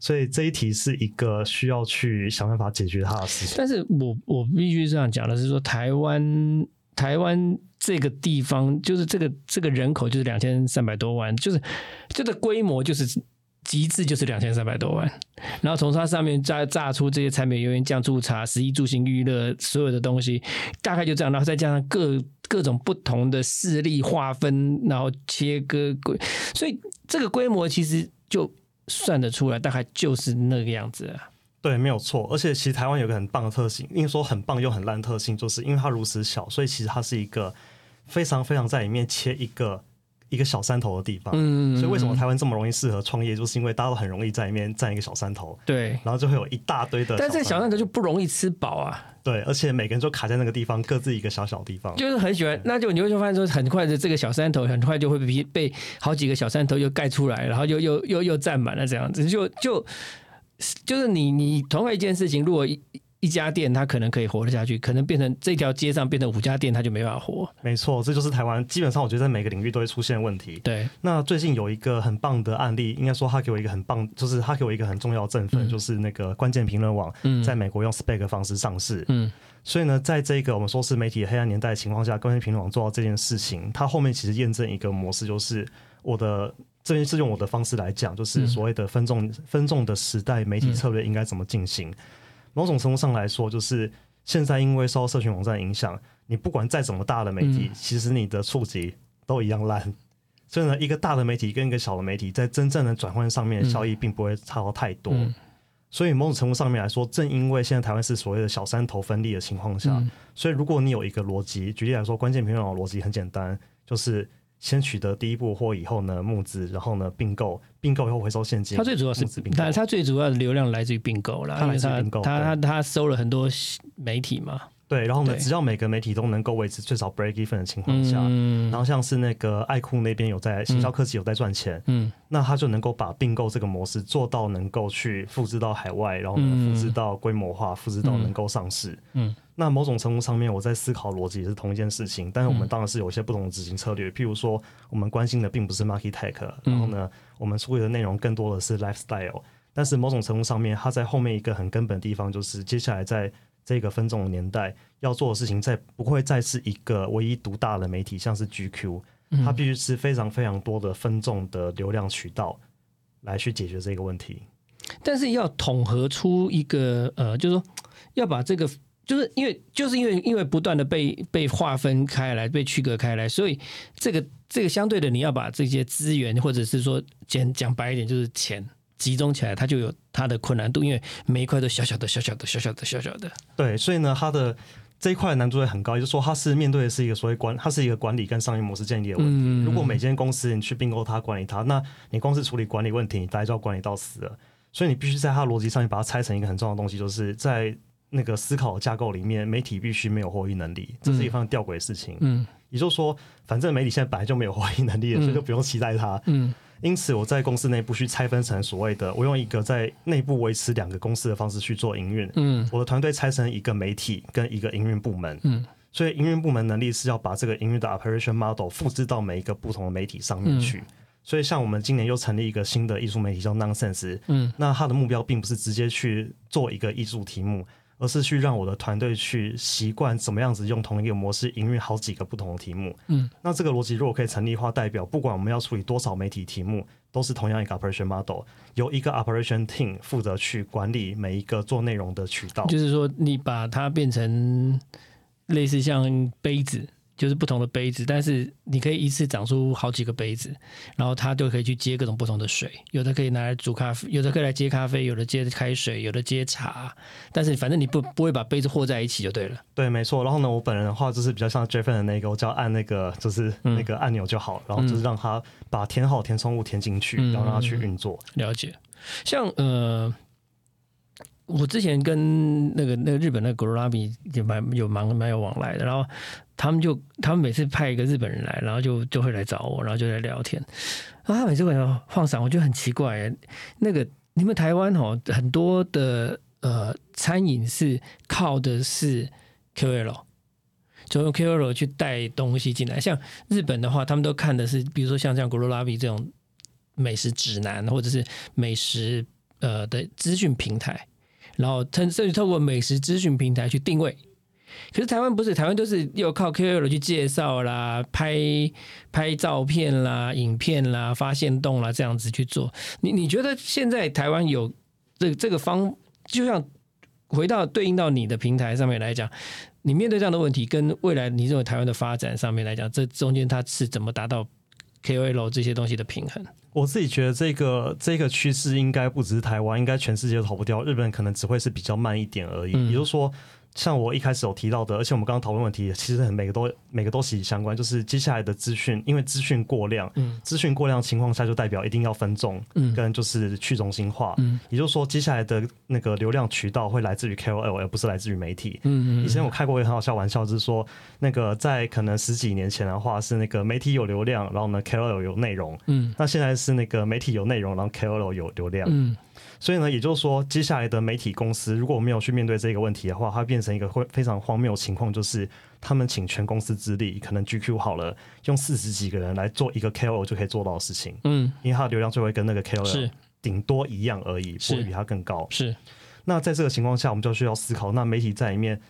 所以这一题是一个需要去想办法解决它的事情。但是我我必须这样讲的是说，台湾台湾这个地方就是这个这个人口就是两千三百多万，就是这个规模就是极致就是两千三百多万，然后从它上面炸炸出这些产品、油盐酱醋茶、食衣住行娱乐所有的东西，大概就这样，然后再加上各各种不同的势力划分，然后切割规，所以这个规模其实就算得出来，大概就是那个样子啊。对，没有错。而且其实台湾有个很棒的特性，应该说很棒又很烂的特性，就是因为它如此小，所以其实它是一个非常非常在里面切一个一个小山头的地方。嗯所以为什么台湾这么容易适合创业，就是因为大家都很容易在里面占一个小山头，对？然后就会有一大堆的。但这小山头就不容易吃饱啊，对，而且每个人就卡在那个地方，各自一个小小地方。就是很喜欢，那就你会发现说，很快的这个小山头很快就会被被好几个小山头又盖出来，然后又又又又占满了这样子，就就就是你你同样一件事情，如果一一家店它可能可以活得下去，可能变成这条街上变成五家店，它就没办法活。没错，这就是台湾基本上我觉得在每个领域都会出现问题。对，那最近有一个很棒的案例，应该说他给我一个很棒，就是他给我一个很重要的振奋，就是那个关键评论网嗯在美国用 SPAC 方式上市。嗯所以呢，在这个我们说是媒体黑暗年代的情况下，关键评论网做到这件事情，它后面其实验证一个模式，就是我的这边是用我的方式来讲，就是所谓的分众分众的时代媒体策略应该怎么进行。某种程度上来说，就是现在因为受到社群网站影响，你不管再怎么大的媒体，其实你的触及都一样烂。所以呢，一个大的媒体跟一个小的媒体在真正的转换上面效益并不会差到太多。嗯所以某种程度上面来说，正因为现在台湾是所谓的小山头分立的情况下，嗯所以如果你有一个逻辑，举例来说，关键评论网的逻辑很简单，就是先取得第一步或以后呢募资，然后呢并购，并购以后回收现金。它最主要是募资并购它它最主要的流量来自于并购啦，它来自于并购它它它收了很多媒体嘛，对，然后呢，只要每个媒体都能够维持最少 break even 的情况下，嗯。然后像是那个爱酷那边有在行销科技有在赚钱，嗯。那他就能够把并购这个模式做到能够去复制到海外，然后呢嗯。复制到规模化，复制到能够上市。嗯那某种程度上面，我在思考逻辑也是同一件事情，但是我们当然是有一些不同的执行策略。譬如说，我们关心的并不是 market tech，然后呢，我们处理的内容更多的是 lifestyle。但是某种程度上面，它在后面一个很根本的地方，就是接下来在这个分众的年代要做的事情，再不会再是一个唯一独大的媒体，像是 GQ，它必须是非常非常多的分众的流量渠道来去解决这个问题。但是要统合出一个呃，就是说要把这个，就是因为就是因为因为不断的被被划分开来，被区隔开来，所以这个这个相对的，你要把这些资源，或者是说简讲白一点，就是钱集中起来，它就有它的困难度，因为每一块都小小的、小小的、小小的、小小的。对，所以呢，它的这一块难度也很高，也就是说，它是面对的是一个所谓管，它是一个管理跟商业模式建立的问题。嗯如果每间公司你去并购它、管理它，那你光是处理管理问题，你大概就要管理到死了。所以你必须在它逻辑上面把它拆成一个很重要的东西，就是在那个思考架构里面，媒体必须没有获益能力，这是一个非常吊诡的事情。嗯也就是说，反正媒体现在本来就没有获益能力了，所以就不用期待它。嗯因此，我在公司内部去拆分成所谓的，我用一个在内部维持两个公司的方式去做营运。嗯我的团队拆成一个媒体跟一个营运部门。嗯所以营运部门能力是要把这个营运的 operation model 复制到每一个不同的媒体上面去。所以像我们今年又成立一个新的艺术媒体叫 Nonsense，嗯，那它的目标并不是直接去做一个艺术题目，而是去让我的团队去习惯怎么样子用同一个模式营运好几个不同的题目。嗯，那这个逻辑如果可以成立的话，代表不管我们要处理多少媒体题目，都是同样一个 operation model，由一个 operation team 负责去管理每一个做内容的渠道。就是说你把它变成类似像杯子。就是不同的杯子，但是你可以一次长出好几个杯子，然后它就可以去接各种不同的水，有的可以拿来煮咖啡，有的可以来接咖啡，有的接开水，有的接茶。但是反正你不不会把杯子和在一起就对了。对，没错。然后呢，我本人的话就是比较像 Jeff 的那个，我只要按那个就是那个按钮就好，然后就是让它把填好填充物填进去，然后让它去运作。了解。像呃。我之前跟那个那个日本那个 g o r a b i 也蛮有蛮蛮有往来的，然后他们就他们每次派一个日本人来，然后就就会来找我，然后就来聊天。然后他每次跟我放闪，我觉得很奇怪，那个你们台湾哦，很多的呃餐饮是靠的是 QL，就用 QL 去带东西进来。像日本的话，他们都看的是，比如说像像 g o r a b i 这种美食指南，或者是美食呃的资讯平台。然后，甚至透过美食资讯平台去定位，可是台湾不是，台湾都是又靠 KOL 去介绍啦、拍拍照片啦、影片啦、发现动啦这样子去做。你你觉得现在台湾有这这个方，就像回到对应到你的平台上面来讲，你面对这样的问题，跟未来你认为台湾的发展上面来讲，这中间它是怎么达到 KOL 这些东西的平衡？我自己觉得这个这个趋势应该不只是台湾，应该全世界都逃不掉。日本可能只会是比较慢一点而已。也就是说。像我一开始有提到的，而且我们刚刚讨论问题，其实很每个都每个都息息相关。就是接下来的资讯，因为资讯过量，资讯过量情况下，就代表一定要分众，跟就是去中心化。也就是说，接下来的那个流量渠道会来自于 KOL，而不是来自于媒体。以前我开过一个很好笑玩笑，就是说，那个在可能十几年前的话，是那个媒体有流量，然后呢 KOL 有内容。嗯，那现在是那个媒体有内容，然后 KOL 有流量。嗯。所以呢，也就是说，接下来的媒体公司如果没有去面对这个问题的话，它变成一个会非常荒谬的情况，就是他们请全公司之力，可能 GQ 好了，用四十几个人来做一个 KOL 就可以做到的事情。嗯，因为它的流量就会跟那个 KOL 顶多一样而已，不会比它更高。是。那在这个情况下，我们就需要思考，那媒体在里面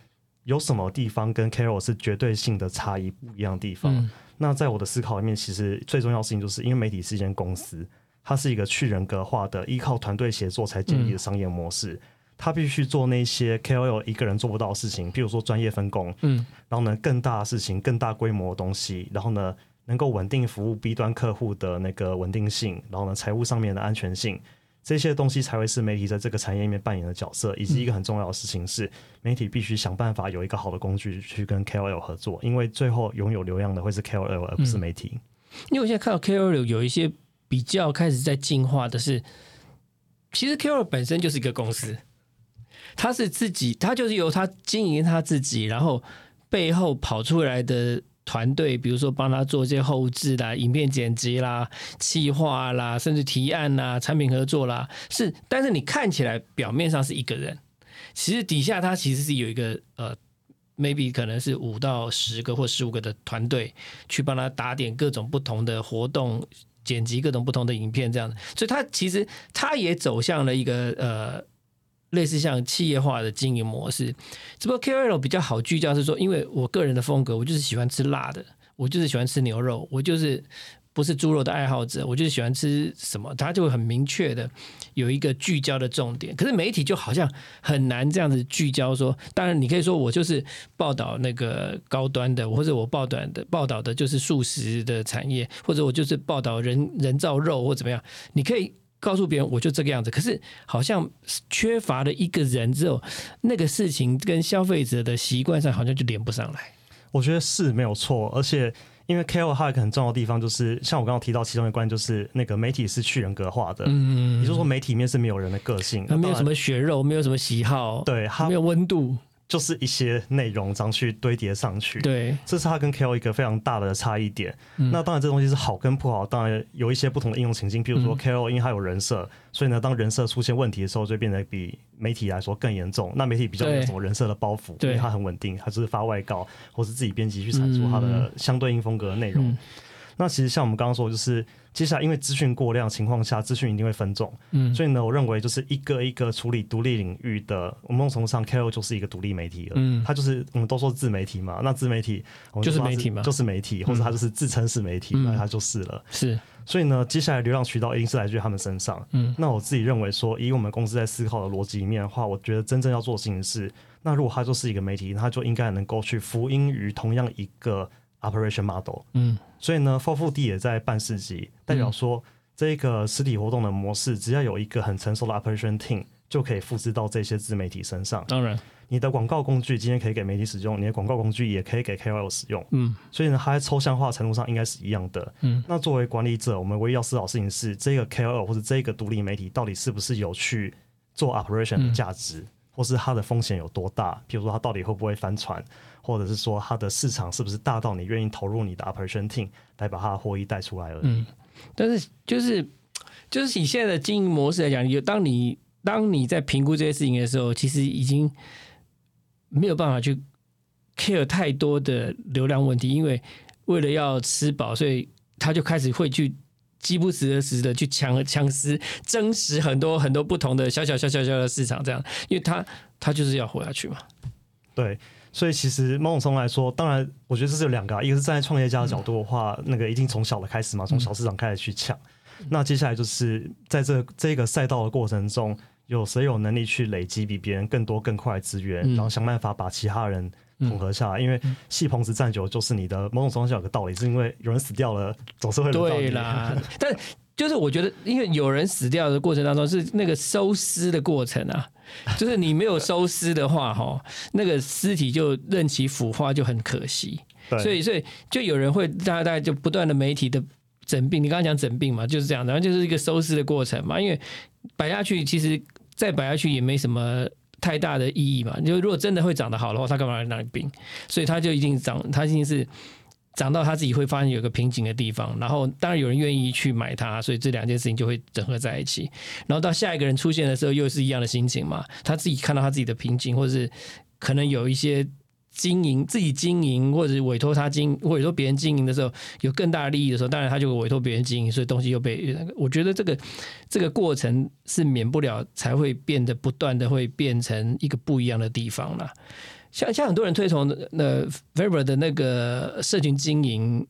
有什么地方跟 KOL 是绝对性的差异不一样的地方？那在我的思考里面，其实最重要的事情就是因为媒体是一间公司。它是一个去人格化的、依靠团队协作才建立的商业模式。它必须做那些 KOL 一个人做不到的事情，譬如说专业分工，嗯，然后呢更大的事情、更大规模的东西，然后呢能够稳定服务 B 端客户的那个稳定性，然后呢财务上面的安全性，这些东西才会是媒体在这个产业里面扮演的角色。以及一个很重要的事情是，媒体必须想办法有一个好的工具去跟 KOL 合作，因为最后拥有流量的会是 KOL 而不是媒体。因为我现在看到 KOL 有一些。比较开始在进化的是，其实 Q 本身就是一个公司，他是自己，他就是由他经营他自己，然后背后跑出来的团队，比如说帮他做一些后置啦、影片剪辑啦、企划啦，甚至提案啦、产品合作啦，是，但是你看起来表面上是一个人，其实底下他其实是有一个呃，maybe 可能是五到十个或十五个的团队去帮他打点各种不同的活动。剪辑各种不同的影片，这样，所以他其实他也走向了一个呃类似像企业化的经营模式。只不过 KOL 比较好聚焦是说，因为我个人的风格，我就是喜欢吃辣的，我就是喜欢吃牛肉，我就是。不是猪肉的爱好者，我就是喜欢吃什么，他就会很明确的有一个聚焦的重点。可是媒体就好像很难这样子聚焦。说，当然你可以说我就是报道那个高端的，或者我报短的报道的就是素食的产业，或者我就是报道人人造肉或怎么样。你可以告诉别人我就这个样子。可是好像缺乏了一个人之后，那个事情跟消费者的习惯上好像就连不上来。我觉得是没有错，而且。因为 KOL 它有一个很重要的地方，就是像我刚刚提到其中一关，就是那个媒体是去人格化的，嗯，也就是说媒体面是没有人的个性，没有什么血肉，没有什么喜好，对，它没有温度。就是一些内容这样去堆叠上去，对，这是它跟 KOL 一个非常大的差异点。那当然，这东西是好跟不好，当然有一些不同的应用情境。譬如说 KOL，因为它有人设，所以呢，当人设出现问题的时候，就变得比媒体来说更严重。那媒体比较没有什么人设的包袱，因为它很稳定，它就是发外告或是自己编辑去产出它的相对应风格的内容。那其实像我们刚刚说，就是接下来因为资讯过量情况下，资讯一定会分众，嗯，所以呢，我认为就是一个一个处理独立领域的，我们从上 KOL 就是一个独立媒体了，嗯，它就是我们都说自媒体嘛，那自媒体就是媒体嘛，就是媒体，或者它就是自称是媒体，那它就是了，是。所以呢，接下来流量渠道一定是来自于他们身上。嗯，那我自己认为说，以我们公司在思考的逻辑里面的话，我觉得真正要做的事情是，那如果它就是一个媒体，它就应该能够去福音于同样一个 operation model。嗯，所以呢 f o r D 也在办市集，代表说这个实体活动的模式，只要有一个很成熟的 operation team，就可以复制到这些自媒体身上。当然。你的广告工具今天可以给媒体使用，你的广告工具也可以给 KOL 使用。嗯，所以呢，它在抽象化程度上应该是一样的。嗯，那作为管理者，我们唯一要思考事情是，这个 KOL 或者这个独立媒体到底是不是有去做 operation 的价值，或是它的风险有多大？比如说，它到底会不会翻船，或者是说它的市场是不是大到你愿意投入你的 operation team 来把它的获益带出来而已？嗯，但是就是就是以现在的经营模式来讲，有当你当你在评估这些事情的时候，其实已经。没有办法去 care 太多的流量问题，因为为了要吃饱，所以他就开始会去饥不择食的去抢抢食、争食很多很多不同的小小小小小的市场，这样，因为他他就是要活下去嘛。对，所以其实某种程度来说，当然，我觉得这是有两个，啊一个是站在创业家的角度的话，那个一定从小的开始嘛，从小市场开始去抢。那接下来就是在这这个赛道的过程中。有谁有能力去累积比别人更多更快的资源，然后想办法把其他人统合下来？因为戏棚子站久就是你的某种程度上有个道理，是因为有人死掉了，总是会对啦。但就是我觉得，因为有人死掉的过程当中是那个收尸的过程啊，就是你没有收尸的话，哈，那个尸体就任其腐化就很可惜。所以，所以就有人会大概大概就不断的媒体的整病，你刚刚讲整病嘛，就是这样，然后就是一个收尸的过程嘛，因为摆下去其实。再摆下去也没什么太大的意义嘛。就如果真的会长得好的话，他干嘛来那里病？所以他就一定长，他一定是长到他自己会发现有个瓶颈的地方。然后当然有人愿意去买它，所以这两件事情就会整合在一起。然后到下一个人出现的时候，又是一样的心情嘛。他自己看到他自己的瓶颈，或者是可能有一些。经营自己经营，或者委托他经，或委托别人经营的时候，有更大的利益的时候，当然他就委托别人经营，所以东西又被那个。我觉得这个这个过程是免不了才会变得不断的会变成一个不一样的地方了。像像很多人推崇那 Viber 的那个社群经营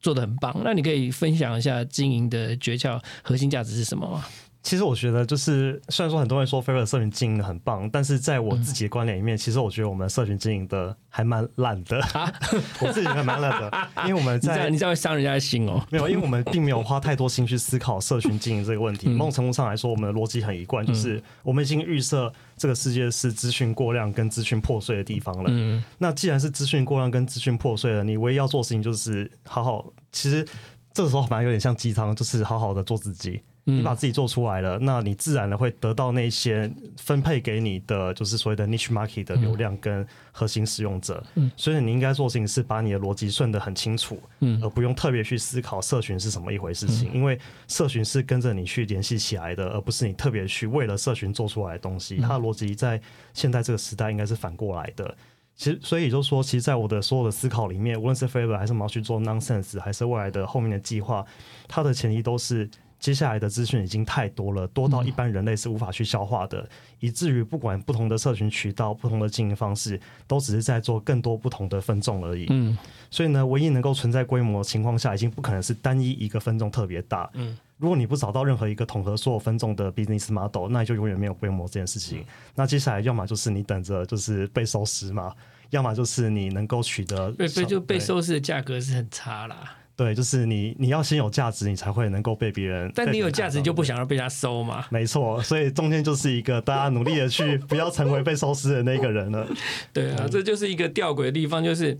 做的很棒，那你可以分享一下经营的诀窍、核心价值是什么吗？其实我觉得，就是虽然说很多人说 v o r 社群经营的很棒，但是在我自己的观点里面，其实我觉得我们社群经营的还蛮烂的。我自己还蛮烂的，因为我们在你这样会伤人家的心哦。没有，因为我们并没有花太多心去思考社群经营这个问题。某种程度上来说，我们的逻辑很一贯，就是我们已经预设这个世界是资讯过量跟资讯破碎的地方了。嗯，那既然是资讯过量跟资讯破碎了，你唯一要做的事情就是好好。其实这个时候反而有点像鸡汤，就是好好的做自己。你把自己做出来了，那你自然的会得到那些分配给你的，就是所谓的 niche market 的流量跟核心使用者。嗯，所以你应该做事情是把你的逻辑顺得很清楚，嗯，而不用特别去思考社群是什么一回事。情，因为社群是跟着你去联系起来的，而不是你特别去为了社群做出来的东西。它的逻辑在现在这个时代应该是反过来的。其实，所以也就是说，其实，在我的所有的思考里面，无论是 favor 还是我们要去做 nonsense，还是未来的后面的计划，它的前提都是。接下来的资讯已经太多了，多到一般人类是无法去消化的，以至于不管不同的社群渠道、不同的经营方式，都只是在做更多不同的分众而已。嗯，所以呢，唯一能够存在规模的情况下，已经不可能是单一一个分众特别大。嗯，如果你不找到任何一个统合所有分众的 business model，那你就永远没有规模这件事情。那接下来要么就是你等着就是被收拾嘛，要么就是你能够取得对，所以就被收拾的价格是很差啦。对，就是你，你要先有价值，你才会能够被别人。但你有价值，就不想要被他收嘛？没错，所以中间就是一个大家努力的去 不要成为被收拾的那个人了。对啊，这就是一个吊诡的地方，就是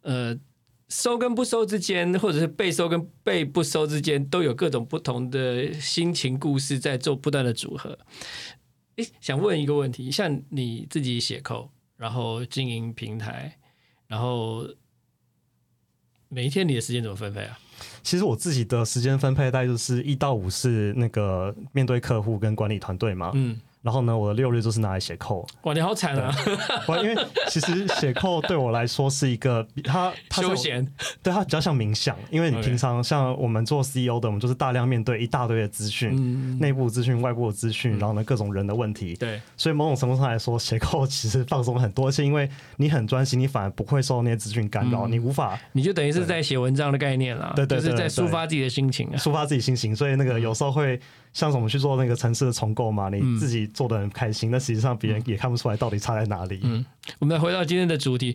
呃，收跟不收之间，或者是被收跟被不收之间，都有各种不同的心情故事在做不断的组合。诶，想问一个问题，像你自己写扣，然后经营平台，然后。每一天你的时间怎么分配啊？其实我自己的时间分配大概就是一到五是那个面对客户跟管理团队嘛。嗯，然后呢，我的六日就是拿来写扣。哇，你好惨啊！我因为其实写扣对我来说是一个它它休闲，对它比较像冥想，因为你平常像我们做 CEO 的，我们就是大量面对一大堆的资讯，内部资讯、外部的资讯，然后呢各种人的问题。对，所以某种程度上来说，写扣其实放松很多，而且因为你很专心，你反而不会受那些资讯干扰，你无法，你就等于是在写文章的概念啦，对对，就是在抒发自己的心情啊，抒发自己心情。所以那个有时候会像我们去做那个城市的重构嘛，你自己做的很开心，那实际上别人也看不出来到底差在哪里。嗯，我们来回到今天的主题，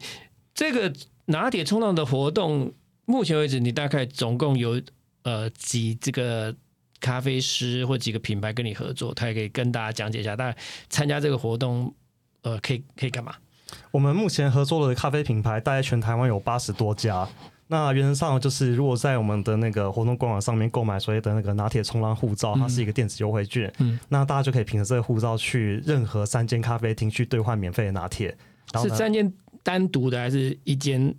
这个拿铁冲浪的活动，目前为止你大概总共有呃几这个咖啡师或几个品牌跟你合作，他也可以跟大家讲解一下，大家参加这个活动呃可以可以干嘛？我们目前合作的咖啡品牌大概全台湾有八十多家。那原则上就是，如果在我们的那个活动官网上面购买所谓的那个拿铁冲浪护照，它是一个电子优惠券，嗯，那大家就可以凭着这个护照去任何三间咖啡厅去兑换免费的拿铁。是三间单独的，还是一间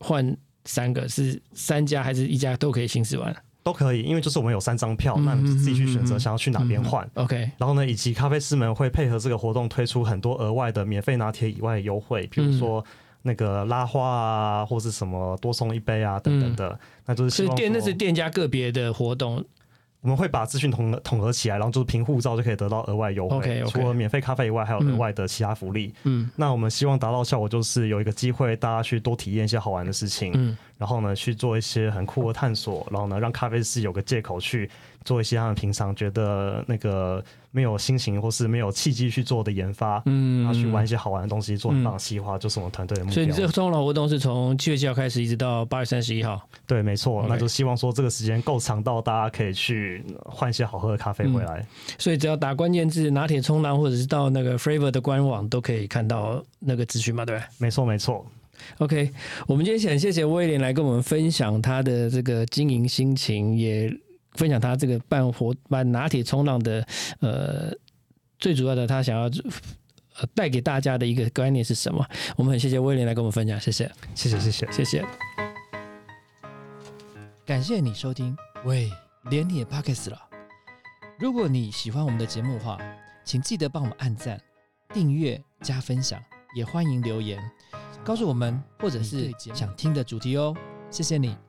换三个？是三家还是一家都可以行驶完？都可以，因为就是我们有三张票，那你自己去选择想要去哪边换。OK，然后呢，以及咖啡师们会配合这个活动推出很多额外的免费拿铁以外的优惠，比如说。那个拉花啊，或是什么多送一杯啊等等的，那就是是店那是店家个别的活动，我们会把资讯统统合起来，然后就是凭护照就可以得到额外优惠。除了免费咖啡以外，还有额外的其他福利。嗯，那我们希望达到效果就是有一个机会，大家去多体验一些好玩的事情。嗯，然后呢，去做一些很酷的探索，然后呢，让咖啡师有个借口去。做一些他们平常觉得那个没有心情或是没有契机去做的研发，嗯，然后去玩一些好玩的东西，做很棒的计划，就是我们团队的目标。所以你这个冲浪活动是从七月七号开始，一直到八月三十一号。对，没错，那就希望说这个时间够长，到大家可以去换一些好喝的咖啡回来。所以只要打关键字“拿铁冲浪”或者是到那个 Flavor 的官网，都可以看到那个资讯嘛？对，没错，没错。OK，我们今天想谢谢威廉来跟我们分享他的这个经营心情，也分享他这个办活办拿铁冲浪的呃最主要的他想要呃带给大家的一个观念是什么。我们很谢谢威廉来跟我们分享，谢谢，谢谢，谢谢，谢谢。感谢你收听喂连你也 p o c k s t 了。如果你喜欢我们的节目的话，请记得帮我们按赞、订阅、加分享，也欢迎留言。告诉我们或者是想听的主题哦。谢谢你。